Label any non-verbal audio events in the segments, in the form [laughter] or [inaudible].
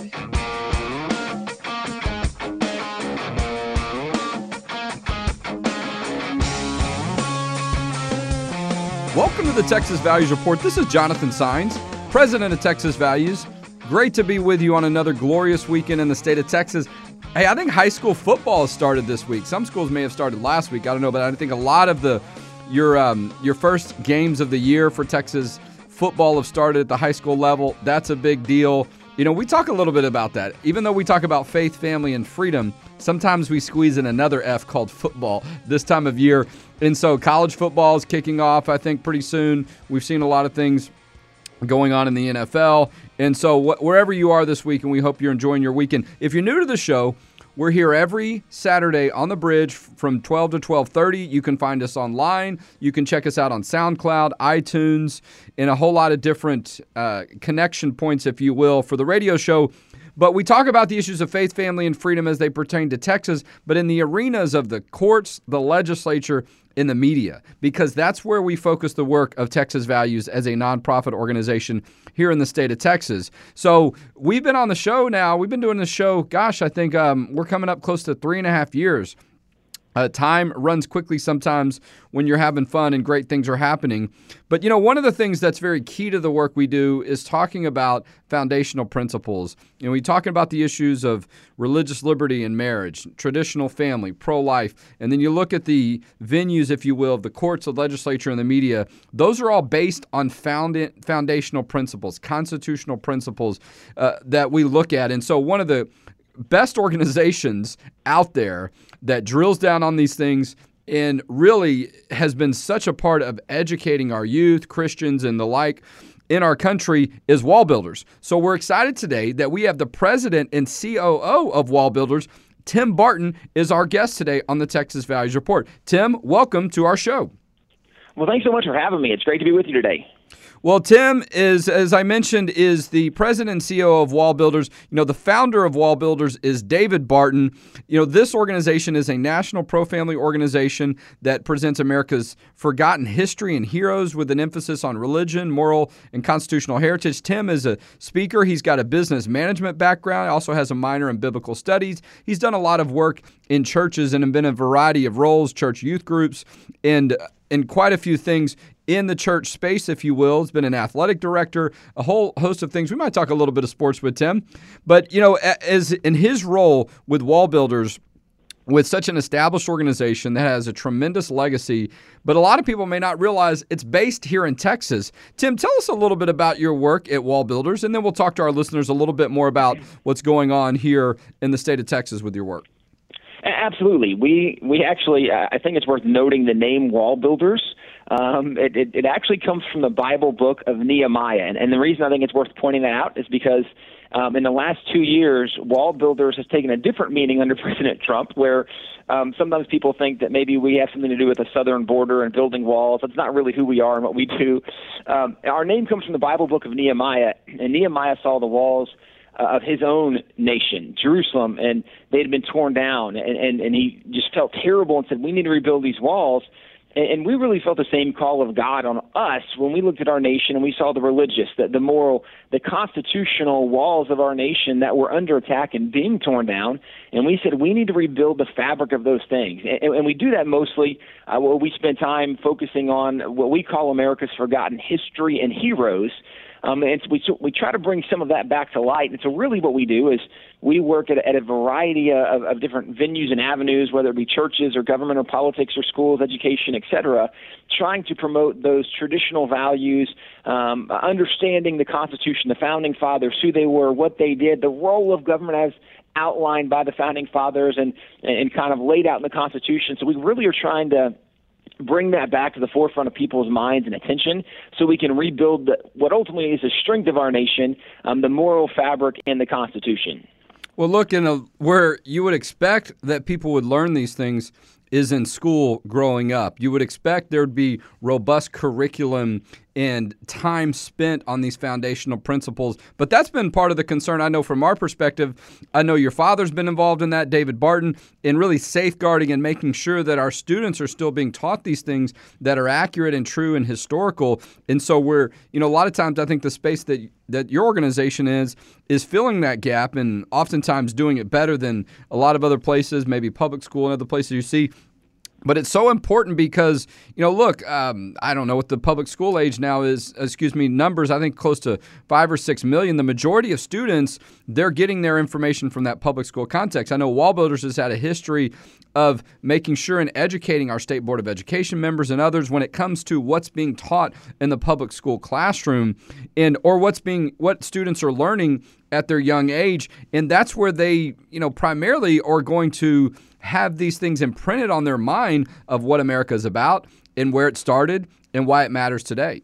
Welcome to the Texas Values Report. This is Jonathan Saenz, president of Texas Values. Great to be with you on another glorious weekend in the state of Texas. Hey, I think high school football has started this week. Some schools may have started last week. I don't know, but I think a lot of the your um, your first games of the year for Texas football have started at the high school level. That's a big deal. You know, we talk a little bit about that. Even though we talk about faith, family, and freedom, sometimes we squeeze in another F called football this time of year. And so college football is kicking off, I think, pretty soon. We've seen a lot of things going on in the NFL. And so, wh- wherever you are this week, and we hope you're enjoying your weekend. If you're new to the show, we're here every Saturday on the bridge from 12 to 12:30. You can find us online. You can check us out on SoundCloud, iTunes, and a whole lot of different uh, connection points, if you will, for the radio show. But we talk about the issues of faith, family, and freedom as they pertain to Texas, but in the arenas of the courts, the legislature, in the media, because that's where we focus the work of Texas Values as a nonprofit organization here in the state of Texas. So we've been on the show now. We've been doing the show, gosh, I think um, we're coming up close to three and a half years. Uh, time runs quickly sometimes when you're having fun and great things are happening. But you know, one of the things that's very key to the work we do is talking about foundational principles. You know, we talking about the issues of religious liberty and marriage, traditional family, pro-life, and then you look at the venues, if you will, of the courts, the legislature, and the media. Those are all based on found foundational principles, constitutional principles uh, that we look at. And so, one of the best organizations out there that drills down on these things and really has been such a part of educating our youth, Christians, and the like in our country is Wall Builders. So we're excited today that we have the president and COO of Wall Builders. Tim Barton is our guest today on the Texas Values Report. Tim, welcome to our show. Well, thanks so much for having me. It's great to be with you today. Well, Tim is, as I mentioned, is the president and CEO of Wall Builders. You know, the founder of Wall Builders is David Barton. You know, this organization is a national pro family organization that presents America's forgotten history and heroes with an emphasis on religion, moral, and constitutional heritage. Tim is a speaker. He's got a business management background, He also has a minor in biblical studies. He's done a lot of work in churches and been in a variety of roles, church youth groups, and and quite a few things in the church space, if you will. He's been an athletic director, a whole host of things. We might talk a little bit of sports with Tim, but you know, as in his role with Wall Builders. With such an established organization that has a tremendous legacy, but a lot of people may not realize it's based here in Texas. Tim, tell us a little bit about your work at Wall Builders, and then we'll talk to our listeners a little bit more about what's going on here in the state of Texas with your work. Absolutely. We we actually uh, I think it's worth noting the name Wall Builders. Um, it, it, it actually comes from the Bible book of Nehemiah, and, and the reason I think it's worth pointing that out is because um, in the last two years, wall builders has taken a different meaning under [laughs] President Trump, where um, sometimes people think that maybe we have something to do with the southern border and building walls. That's not really who we are and what we do. Um, our name comes from the Bible book of Nehemiah, and Nehemiah saw the walls uh, of his own nation, Jerusalem, and they had been torn down, and, and, and he just felt terrible and said, "We need to rebuild these walls." And we really felt the same call of God on us when we looked at our nation and we saw the religious, the, the moral, the constitutional walls of our nation that were under attack and being torn down. And we said we need to rebuild the fabric of those things. And, and we do that mostly. Uh, we spend time focusing on what we call America's forgotten history and heroes. Um, and we we try to bring some of that back to light. And so really, what we do is we work at, at a variety of, of different venues and avenues, whether it be churches or government or politics or schools, education, et cetera, trying to promote those traditional values, um, understanding the Constitution, the founding fathers, who they were, what they did, the role of government as outlined by the founding fathers and and kind of laid out in the Constitution. So we really are trying to bring that back to the forefront of people's minds and attention so we can rebuild the, what ultimately is the strength of our nation, um, the moral fabric, and the Constitution. Well, look, in a, where you would expect that people would learn these things is in school growing up. You would expect there would be robust curriculum and time spent on these foundational principles. But that's been part of the concern I know from our perspective. I know your father's been involved in that, David Barton, in really safeguarding and making sure that our students are still being taught these things that are accurate and true and historical. And so we're, you know, a lot of times I think the space that that your organization is is filling that gap and oftentimes doing it better than a lot of other places, maybe public school and other places you see but it's so important because, you know, look, um, I don't know what the public school age now is, excuse me, numbers, I think close to five or six million. The majority of students, they're getting their information from that public school context. I know WallBuilders has had a history of making sure and educating our State Board of Education members and others when it comes to what's being taught in the public school classroom and or what's being what students are learning at their young age. And that's where they, you know, primarily are going to have these things imprinted on their mind of what America is about and where it started and why it matters today.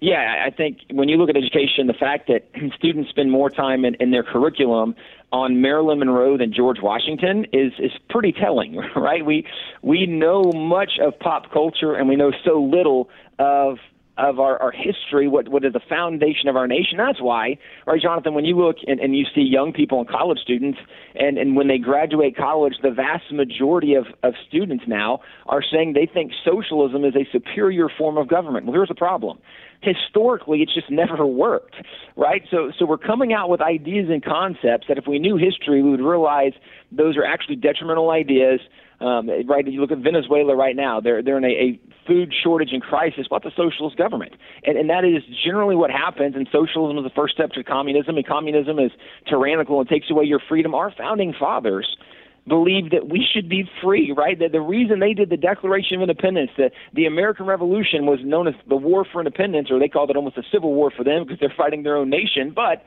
Yeah, I think when you look at education, the fact that [clears throat] students spend more time in, in their curriculum on Marilyn Monroe than George Washington is is pretty telling, [laughs] right? We we know much of pop culture and we know so little of of our, our history, what what is the foundation of our nation. That's why, right, Jonathan, when you look and, and you see young people and college students, and, and when they graduate college, the vast majority of, of students now are saying they think socialism is a superior form of government. Well, here's the problem. Historically, it's just never worked, right? So, so we're coming out with ideas and concepts that if we knew history, we would realize those are actually detrimental ideas um, right, you look at Venezuela right now; they're they're in a, a food shortage and crisis. What's a socialist government? And and that is generally what happens. And socialism is the first step to communism. And communism is tyrannical and takes away your freedom. Our founding fathers believed that we should be free, right? That the reason they did the Declaration of Independence, the, the American Revolution was known as the War for Independence, or they called it almost a civil war for them because they're fighting their own nation. But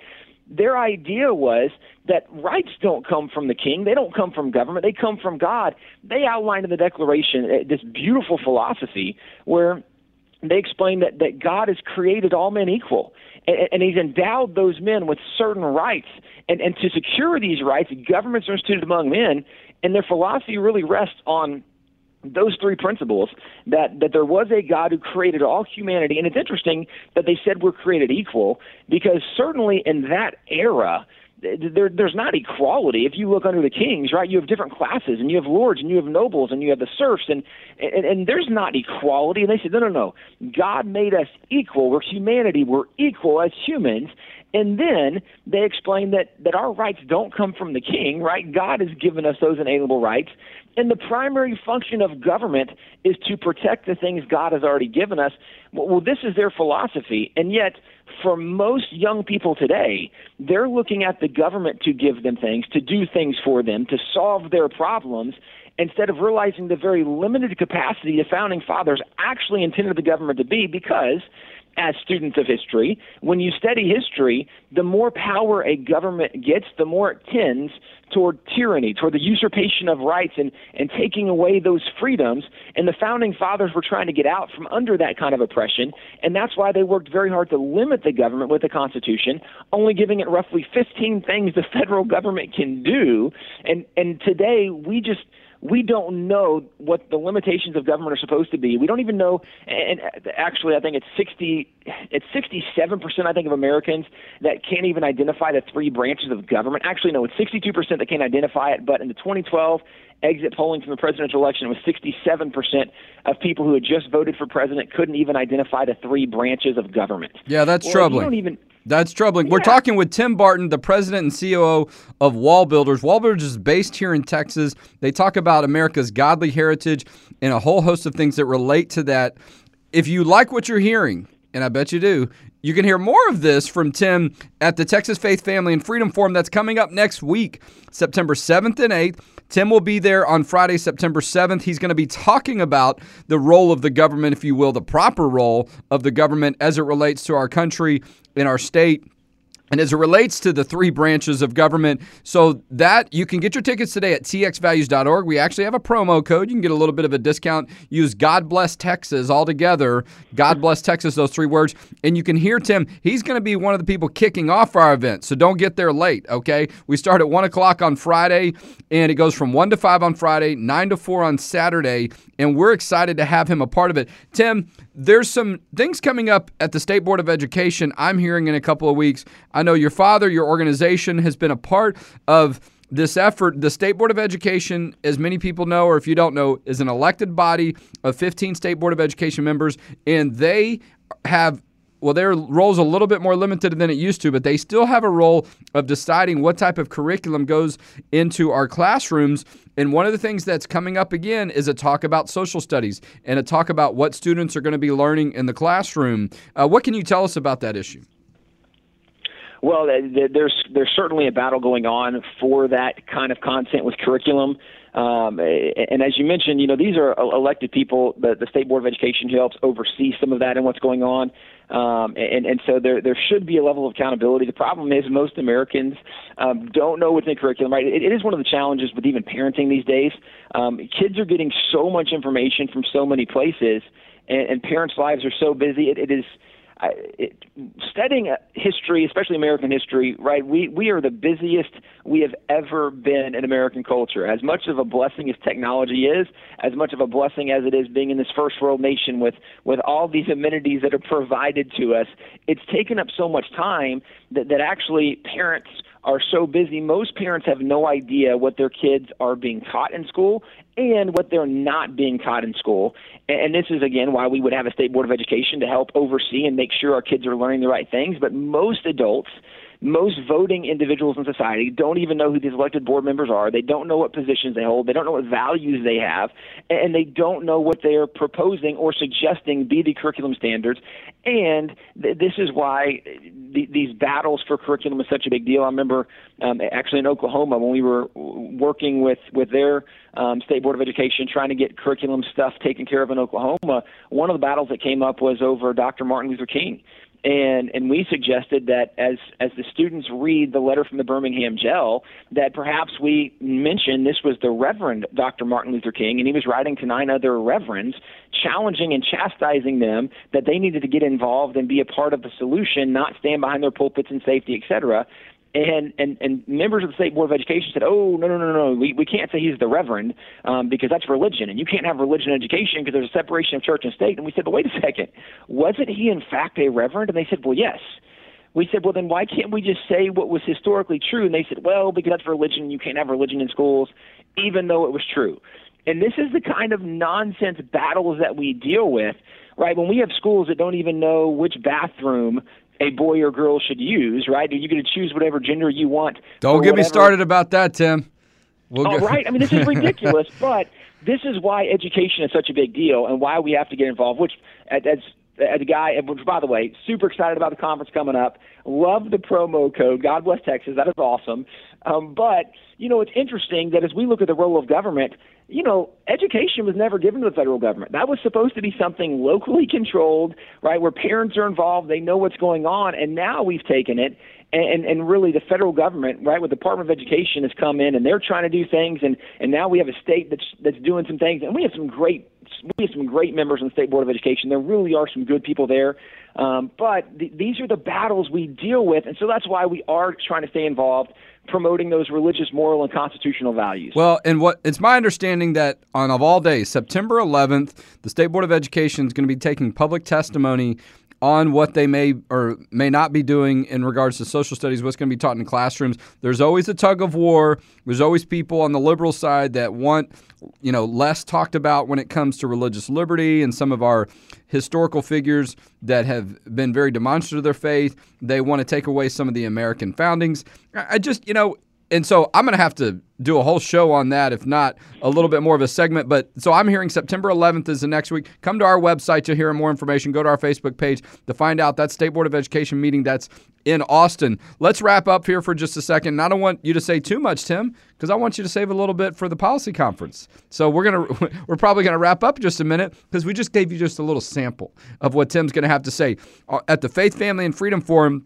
their idea was that rights don't come from the king, they don't come from government, they come from God. They outlined in the Declaration uh, this beautiful philosophy where they explain that, that God has created all men equal, and, and He's endowed those men with certain rights. And, and to secure these rights, governments are instituted among men, and their philosophy really rests on those three principles that that there was a God who created all humanity, and it's interesting that they said we're created equal because certainly in that era. There, there's not equality. If you look under the kings, right, you have different classes, and you have lords, and you have nobles, and you have the serfs, and and, and there's not equality. And they said, no, no, no. God made us equal. We're humanity. We're equal as humans, and then they explain that, that our rights don't come from the king, right? God has given us those inalienable rights. And the primary function of government is to protect the things God has already given us. Well, this is their philosophy. And yet, for most young people today, they're looking at the government to give them things, to do things for them, to solve their problems, instead of realizing the very limited capacity the founding fathers actually intended the government to be because as students of history, when you study history, the more power a government gets, the more it tends toward tyranny, toward the usurpation of rights and, and taking away those freedoms. And the founding fathers were trying to get out from under that kind of oppression. And that's why they worked very hard to limit the government with the Constitution, only giving it roughly 15 things the federal government can do. And, and today, we just we don't know what the limitations of government are supposed to be. We don't even know. And actually, I think it's sixty, it's sixty-seven percent. I think of Americans that can't even identify the three branches of government. Actually, no, it's sixty-two percent that can't identify it. But in the 2012 exit polling from the presidential election, it was sixty-seven percent of people who had just voted for president couldn't even identify the three branches of government. Yeah, that's well, troubling. You don't even that's troubling. Yeah. We're talking with Tim Barton, the president and COO of WallBuilders. Wall Builders is based here in Texas. They talk about America's godly heritage and a whole host of things that relate to that. If you like what you're hearing, and I bet you do, you can hear more of this from Tim at the Texas Faith Family and Freedom Forum that's coming up next week, September 7th and 8th. Tim will be there on Friday, September 7th. He's going to be talking about the role of the government, if you will, the proper role of the government as it relates to our country in our state And as it relates to the three branches of government, so that you can get your tickets today at txvalues.org. We actually have a promo code. You can get a little bit of a discount. Use God Bless Texas all together. God Bless Texas, those three words. And you can hear Tim. He's going to be one of the people kicking off our event. So don't get there late, okay? We start at 1 o'clock on Friday, and it goes from 1 to 5 on Friday, 9 to 4 on Saturday. And we're excited to have him a part of it. Tim, there's some things coming up at the State Board of Education I'm hearing in a couple of weeks. I know your father, your organization has been a part of this effort. The State Board of Education, as many people know, or if you don't know, is an elected body of 15 State Board of Education members, and they have well, their role's a little bit more limited than it used to, but they still have a role of deciding what type of curriculum goes into our classrooms. And one of the things that's coming up again is a talk about social studies and a talk about what students are going to be learning in the classroom. Uh, what can you tell us about that issue? Well, there's there's certainly a battle going on for that kind of content with curriculum. Um, and as you mentioned, you know, these are elected people. The, the State Board of Education helps oversee some of that and what's going on. Um, and, and so there, there should be a level of accountability. The problem is most Americans um, don't know what's in curriculum, right? It, it is one of the challenges with even parenting these days. Um, kids are getting so much information from so many places, and, and parents' lives are so busy. It, it is I, it, studying uh, history, especially American history, right? We we are the busiest we have ever been in American culture. As much of a blessing as technology is, as much of a blessing as it is being in this first world nation with with all these amenities that are provided to us, it's taken up so much time that that actually parents are so busy. Most parents have no idea what their kids are being taught in school and what they're not being taught in school. And this is, again, why we would have a state board of education to help oversee and make sure our kids are learning the right things. But most adults most voting individuals in society don't even know who these elected board members are. They don't know what positions they hold. They don't know what values they have, and they don't know what they are proposing or suggesting be the curriculum standards. And th- this is why th- these battles for curriculum is such a big deal. I remember um, actually in Oklahoma when we were working with with their um, state board of education trying to get curriculum stuff taken care of in Oklahoma. One of the battles that came up was over Dr. Martin Luther King and and we suggested that as as the students read the letter from the Birmingham jail, that perhaps we mention this was the Reverend Dr. Martin Luther King, and he was writing to nine other reverends, challenging and chastising them that they needed to get involved and be a part of the solution, not stand behind their pulpits in safety, et cetera and and and members of the state board of education said, "Oh no no no no, we we can't say he's the reverend um, because that's religion, and you can't have religion in education because there's a separation of church and state." And we said, "But wait a second, wasn't he in fact a reverend?" And they said, "Well, yes." We said, "Well, then why can't we just say what was historically true?" And they said, "Well, because that's religion. You can't have religion in schools, even though it was true." And this is the kind of nonsense battles that we deal with right? When we have schools that don't even know which bathroom a boy or girl should use, right? You're going to choose whatever gender you want. Don't get whatever. me started about that, Tim. We'll go. right. I mean, this is [laughs] ridiculous, but this is why education is such a big deal and why we have to get involved. Which, as as a guy, which by the way, super excited about the conference coming up. Love the promo code. God bless Texas. That is awesome. Um, but you know, it's interesting that as we look at the role of government, you know, education was never given to the federal government. That was supposed to be something locally [laughs] controlled, right, where parents are involved, they know what's going on, and now we've taken it and, and really the federal government, right, with the Department of Education has come in and they're trying to do things, and and now we have a state that's that's doing some things, and we have some great we have some great members on the state board of education. There really are some good people there, um, but th- these are the battles we deal with, and so that's why we are trying to stay involved promoting those religious, moral, and constitutional values. Well, and what it's my understanding that on of all days, September 11th, the State Board of Education is going to be taking public testimony on what they may or may not be doing in regards to social studies, what's going to be taught in classrooms. There's always a tug of war. There's always people on the liberal side that want, you know, less talked about when it comes to religious liberty and some of our historical figures that have been very demonstrative of their faith. They want to take away some of the American foundings. I just, you know, and so I'm going to have to do a whole show on that, if not a little bit more of a segment. But so I'm hearing September 11th is the next week. Come to our website to hear more information. Go to our Facebook page to find out that State Board of Education meeting that's in Austin. Let's wrap up here for just a second. And I don't want you to say too much, Tim, because I want you to save a little bit for the policy conference. So we're gonna [laughs] we're probably gonna wrap up just a minute because we just gave you just a little sample of what Tim's gonna have to say uh, at the Faith, Family, and Freedom Forum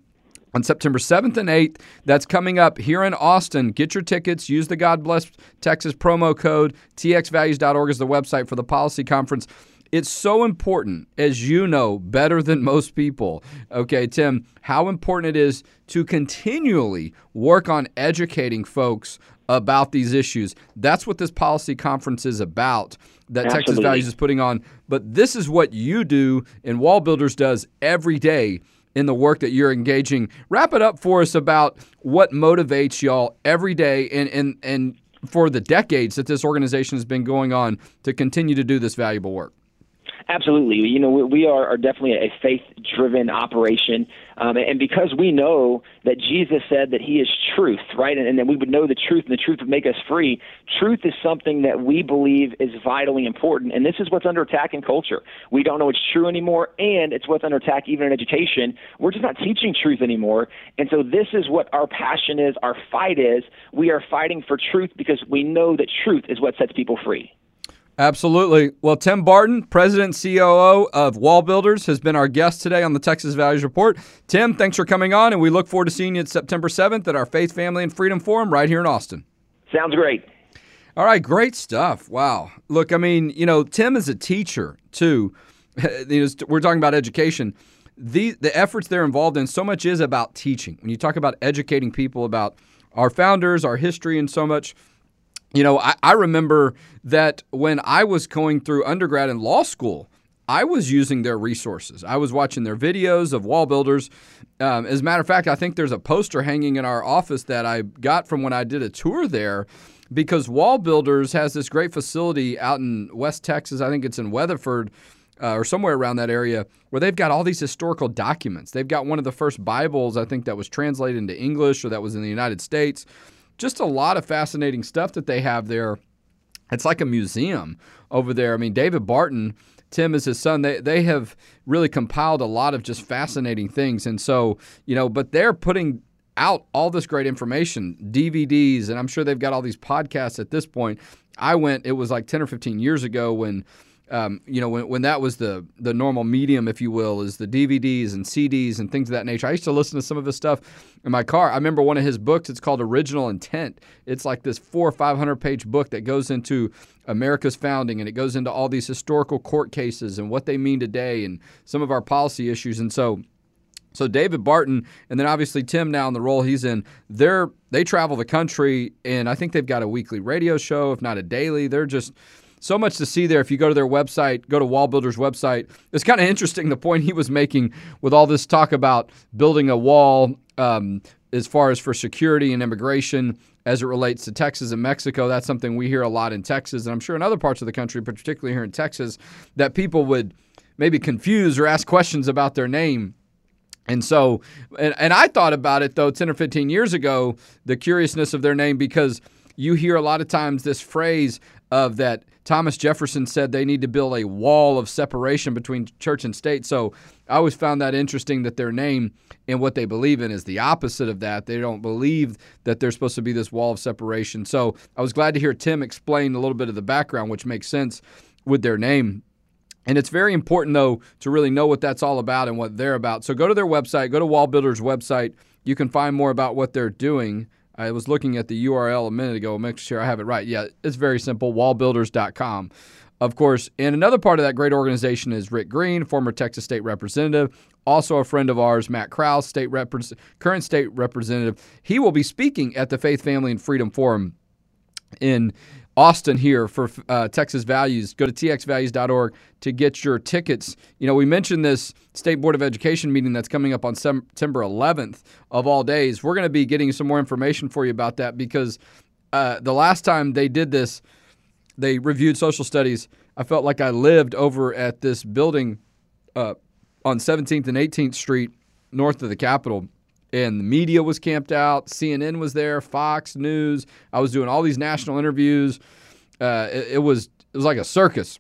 on September 7th and 8th. That's coming up here in Austin. Get your tickets. Use the God Bless Texas promo code. TXValues.org is the website for the policy conference. It's so important, as you know better than most people, okay, Tim, how important it is to continually work on educating folks about these issues. That's what this policy conference is about that Absolutely. Texas Values is putting on. But this is what you do and Wall Builders does every day in the work that you're engaging. Wrap it up for us about what motivates y'all every day and and and for the decades that this organization has been going on to continue to do this valuable work. Absolutely. You know, we, are, are definitely a faith driven operation. Um, and because we know that Jesus said that he is truth, right? And, and that we would know the truth and the truth would make us free. Truth is something that we believe is vitally important. And this is what's under attack in culture. We don't know it's true anymore, and it's what's under attack even in education. We're just not teaching truth anymore. And so this is what our passion is, our fight is. We are fighting for truth because we know that truth is what sets people free. Absolutely. Well, Tim Barton, President COO of Wall Builders, has been our guest today on the Texas Values Report. Tim, thanks for coming on, and we look forward to seeing you September 7th at our Faith, Family, and Freedom Forum right here in Austin. Sounds great. All right, great stuff. Wow. Look, I mean, you know, Tim is a teacher too. [laughs] We're talking about education. The the efforts they're involved in so much is about teaching. When you talk about educating people about our founders, our history, and so much, you know, I, I remember that when I was going through undergrad and law school, I was using their resources. I was watching their videos of wall builders. Um, as a matter of fact, I think there's a poster hanging in our office that I got from when I did a tour there because Wall Builders has this great facility out in West Texas. I think it's in Weatherford. Uh, or somewhere around that area where they've got all these historical documents. They've got one of the first Bibles, I think, that was translated into English or that was in the United States. Just a lot of fascinating stuff that they have there. It's like a museum over there. I mean, David Barton, Tim is his son. They they have really compiled a lot of just fascinating things. And so, you know, but they're putting out all this great information, DVDs, and I'm sure they've got all these podcasts at this point. I went, it was like 10 or 15 years ago when um, you know, when, when that was the the normal medium, if you will, is the DVDs and CDs and things of that nature. I used to listen to some of his stuff in my car. I remember one of his books. It's called Original Intent. It's like this four or five hundred page book that goes into America's founding and it goes into all these historical court cases and what they mean today and some of our policy issues. And so. So David Barton, and then obviously Tim now in the role he's in, they're they travel the country, and I think they've got a weekly radio show, if not a daily. They're just so much to see there. If you go to their website, go to Wall Builders website. It's kind of interesting the point he was making with all this talk about building a wall um, as far as for security and immigration as it relates to Texas and Mexico. That's something we hear a lot in Texas, and I'm sure in other parts of the country, particularly here in Texas, that people would maybe confuse or ask questions about their name. And so, and, and I thought about it though 10 or 15 years ago, the curiousness of their name, because you hear a lot of times this phrase of that Thomas Jefferson said they need to build a wall of separation between church and state. So I always found that interesting that their name and what they believe in is the opposite of that. They don't believe that there's supposed to be this wall of separation. So I was glad to hear Tim explain a little bit of the background, which makes sense with their name. And it's very important, though, to really know what that's all about and what they're about. So go to their website, go to Wall Builders' website. You can find more about what they're doing. I was looking at the URL a minute ago. Make sure I have it right. Yeah, it's very simple wallbuilders.com. Of course, and another part of that great organization is Rick Green, former Texas state representative, also a friend of ours, Matt Krause, state repre- current state representative. He will be speaking at the Faith, Family, and Freedom Forum in Austin here for uh, Texas Values. Go to txvalues.org to get your tickets. You know, we mentioned this State Board of Education meeting that's coming up on September 11th of all days. We're going to be getting some more information for you about that because uh, the last time they did this, they reviewed social studies. I felt like I lived over at this building uh, on 17th and 18th Street north of the Capitol and the media was camped out. CNN was there, Fox News. I was doing all these national interviews. Uh, it, it, was it was like a circus,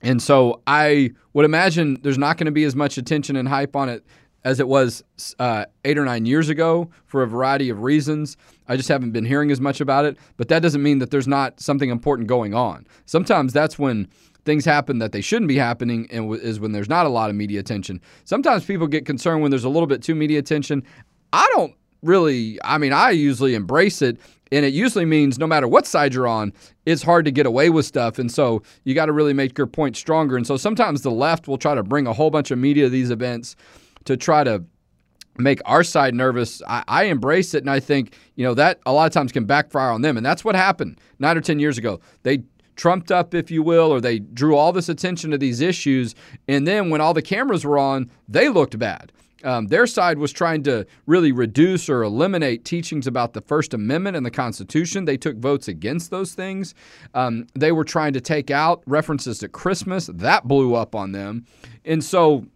and so I would imagine there's not going to be as much attention and hype on it as it was uh, eight or nine years ago for a variety of reasons. I just haven't been hearing as much about it, but that doesn't mean that there's not something important going on. Sometimes that's when things happen that they shouldn't be happening and is when there's not a lot of media attention. Sometimes people get concerned when there's a little bit too media attention. I don't really, I mean, I usually embrace it. And it usually means no matter what side you're on, it's hard to get away with stuff. And so you got to really make your point stronger. And so sometimes the left will try to bring a whole bunch of media to these events to try to make our side nervous. I, I, embrace it, and I think you know that a lot of times can backfire on them, and that's what happened nine or ten years ago. They trumped up, if you will, or they drew all this attention to these issues. And then when all the cameras were on, they looked bad. Um, their side was trying to really reduce or eliminate teachings about the First Amendment and the Constitution. They took votes against those things. Um, they were trying to take out references to Christmas. That blew up on them. And so,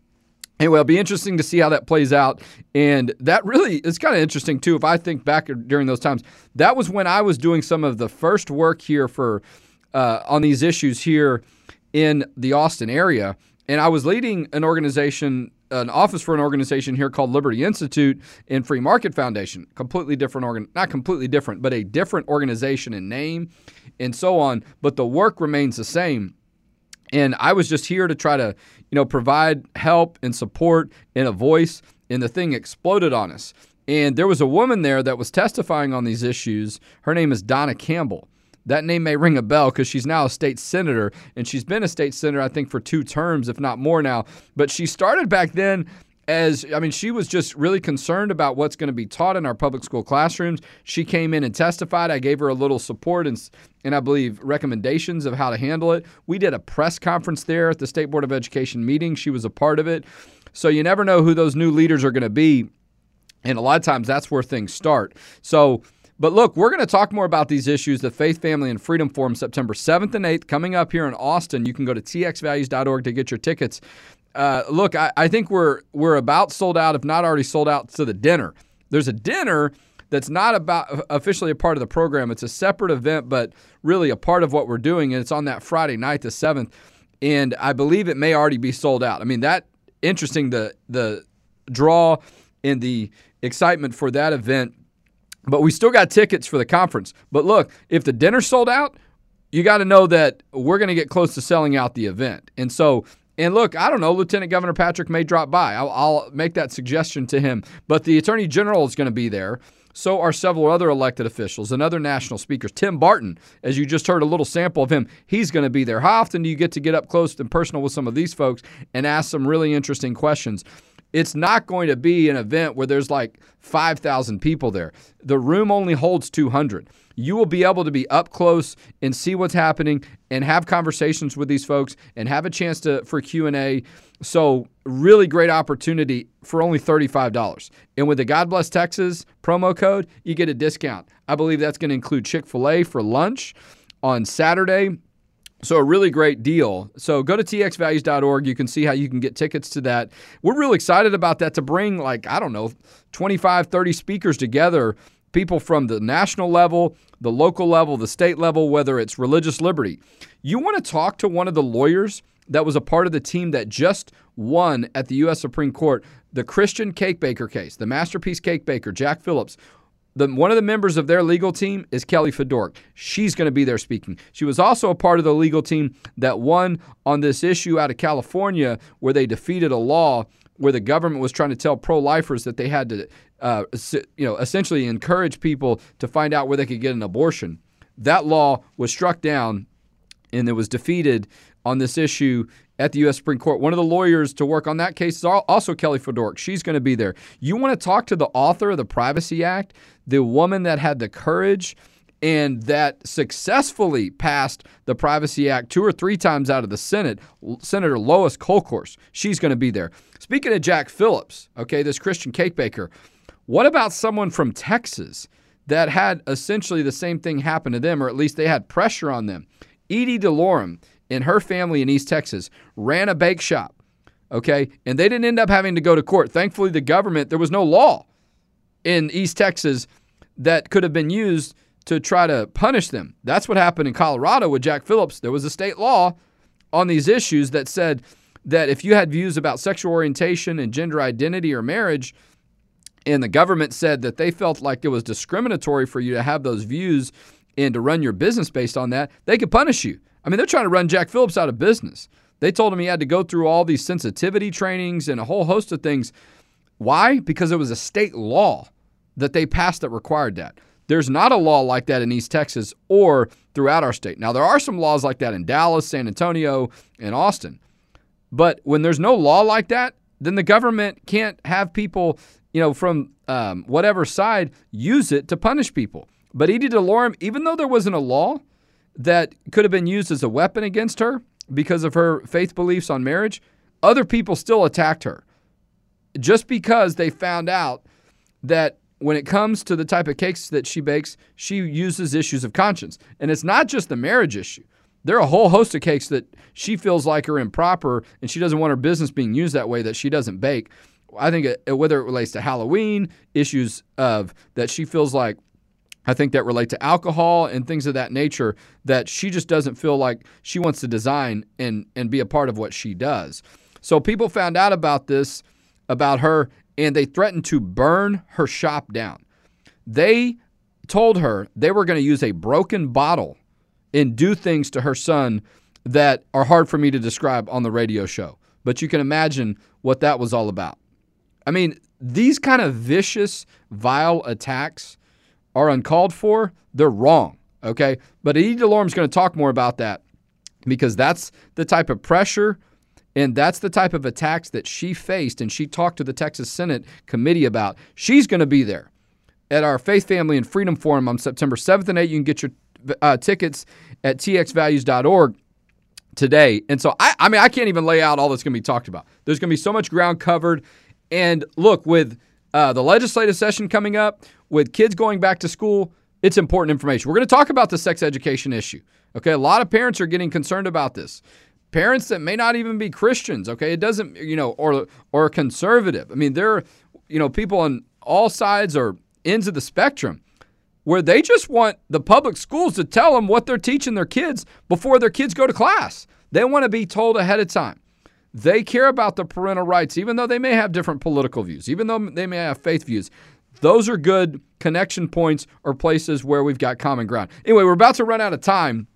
anyway, it'll be interesting to see how that plays out. And that really is kind of interesting, too. If I think back during those times, that was when I was doing some of the first work here for uh, on these issues here in the Austin area. And I was leading an organization, an office for an organization here called Liberty Institute and Free Market Foundation. Completely different organ, not completely different, but a different organization in name and so on. But the work remains the same. And I was just here to try to, you know, provide help and support and a voice. And the thing exploded on us. And there was a woman there that was testifying on these issues. Her name is Donna Campbell. That name may ring a bell because she's now a state senator, and she's been a state senator, I think, for two terms, if not more now. But she started back then as I mean, she was just really concerned about what's going to be taught in our public school classrooms. She came in and testified. I gave her a little support and, and I believe recommendations of how to handle it. We did a press conference there at the State Board of Education meeting. She was a part of it. So you never know who those new leaders are going to be. And a lot of times that's where things start. So but look, we're going to talk more about these issues. The Faith, Family, and Freedom Forum, September 7th and 8th, coming up here in Austin. You can go to txvalues.org to get your tickets. Uh, look, I, I think we're we're about sold out, if not already sold out, to the dinner. There's a dinner that's not about officially a part of the program. It's a separate event, but really a part of what we're doing, and it's on that Friday night, the seventh. And I believe it may already be sold out. I mean, that interesting the the draw and the excitement for that event but we still got tickets for the conference. But look, if the dinner sold out, you got to know that we're going to get close to selling out the event. And so, and look, I don't know, Lieutenant Governor Patrick may drop by. I'll, I'll make that suggestion to him. But the Attorney General is going to be there. So are several other elected officials and other national speakers. Tim Barton, as you just heard a little sample of him, he's going to be there. How often do you get to get up close and personal with some of these folks and ask some really interesting questions? It's not going to be an event where there's like 5,000 people there. The room only holds 200. You will be able to be up close and see what's happening and have conversations with these folks and have a chance to for Q&A. So, really great opportunity for only $35. And with the God Bless Texas promo code, you get a discount. I believe that's going to include Chick-fil-A for lunch on Saturday so, a really great deal. So, go to txvalues.org. You can see how you can get tickets to that. We're really excited about that to bring, like, I don't know, 25, 30 speakers together, people from the national level, the local level, the state level, whether it's religious liberty. You want to talk to one of the lawyers that was a part of the team that just won at the U.S. Supreme Court the Christian cake baker case, the masterpiece cake baker, Jack Phillips the, one of the members of their legal team is Kelly Fiedorek. She's going to be there speaking. She was also a part of the legal team that won on this issue out of California where they defeated a law where the government was trying to tell pro-lifers that they had to, uh, you know, essentially encourage people to find out where they could get an abortion. That law was struck down and it was defeated on this issue at the U.S. Supreme Court. One of the lawyers to work on that case is also Kelly Fiedorek. She's going to be there. You want to talk to the author of the Privacy Act, the woman that had the courage and that successfully passed the Privacy Act two or three times out of the Senate, Senator Lois Kolkhorst. She's going to be there. Speaking of Jack Phillips, okay, this Christian cake baker, what about someone from Texas that had essentially the same thing happen to them, or at least they had pressure on them? Edie DeLorme and her family in East Texas ran a bake shop, okay? And they didn't end up having to go to court. Thankfully, the government, there was no law in East Texas that could have been used to try to punish them. That's what happened in Colorado with Jack Phillips. There was a state law on these issues that said that if you had views about sexual orientation and gender identity or marriage, and the government said that they felt like it was discriminatory for you to have those views and to run your business based on that, they could punish you. I mean, they're trying to run Jack Phillips out of business. They told him he had to go through all these sensitivity trainings and a whole host of things. Why? Because it was a state law that they passed that required that. There's not a law like that in East Texas or throughout our state. Now, there are some laws like that in Dallas, San Antonio, and Austin. But when there's no law like that, then the government can't have people, you know, from um, whatever side use it to punish people. But Edie DeLorme, even though there wasn't a law that could have been used as a weapon against her because of her faith beliefs on marriage, other people still attacked her just because they found out that when it comes to the type of cakes that she bakes, she uses issues of conscience. And it's not just the marriage issue. There are a whole host of cakes that she feels like are improper and she doesn't want her business being used that way that she doesn't bake. I think it, whether it relates to Halloween, issues of that she feels like I think that relate to alcohol and things of that nature that she just doesn't feel like she wants to design and and be a part of what she does. So people found out about this about her and they threatened to burn her shop down. They told her they were going to use a broken bottle and do things to her son that are hard for me to describe on the radio show. But you can imagine what that was all about. I mean, these kind of vicious, vile attacks are uncalled for. They're wrong. Okay. But Edie DeLorme is going to talk more about that because that's the type of pressure and that's the type of attacks that she faced and she talked to the Texas Senate committee about. She's going to be there at our Faith, Family, and Freedom Forum on September 7th and 8th. You can get your uh, tickets at txvalues.org today. And so, I, I mean, I can't even lay out all that's going to be talked about. There's going to be so much ground covered. And look, with uh, the legislative session coming up, with kids going back to school, it's important information. We're going to talk about the sex education issue. Okay, a lot of parents are getting concerned about this parents that may not even be Christians, okay? It doesn't, you know, or or conservative. I mean, there are, you know, people on all sides or ends of the spectrum where they just want the public schools to tell them what they're teaching their kids before their kids go to class. They want to be told ahead of time. They care about the parental rights, even though they may have different political views, even though they may have faith views. Those are good connection points or places where we've got common ground. Anyway, we're about to run out of time.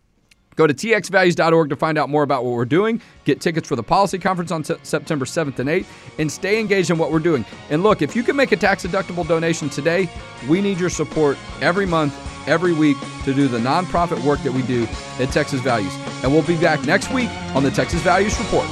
Go to txvalues.org to find out more about what we're doing. Get tickets for the policy conference on September 7th and 8th, and stay engaged in what we're doing. And look, if you can make a tax deductible donation today, we need your support every month, every week to do the nonprofit work that we do at Texas Values. And we'll be back next week on the Texas Values Report.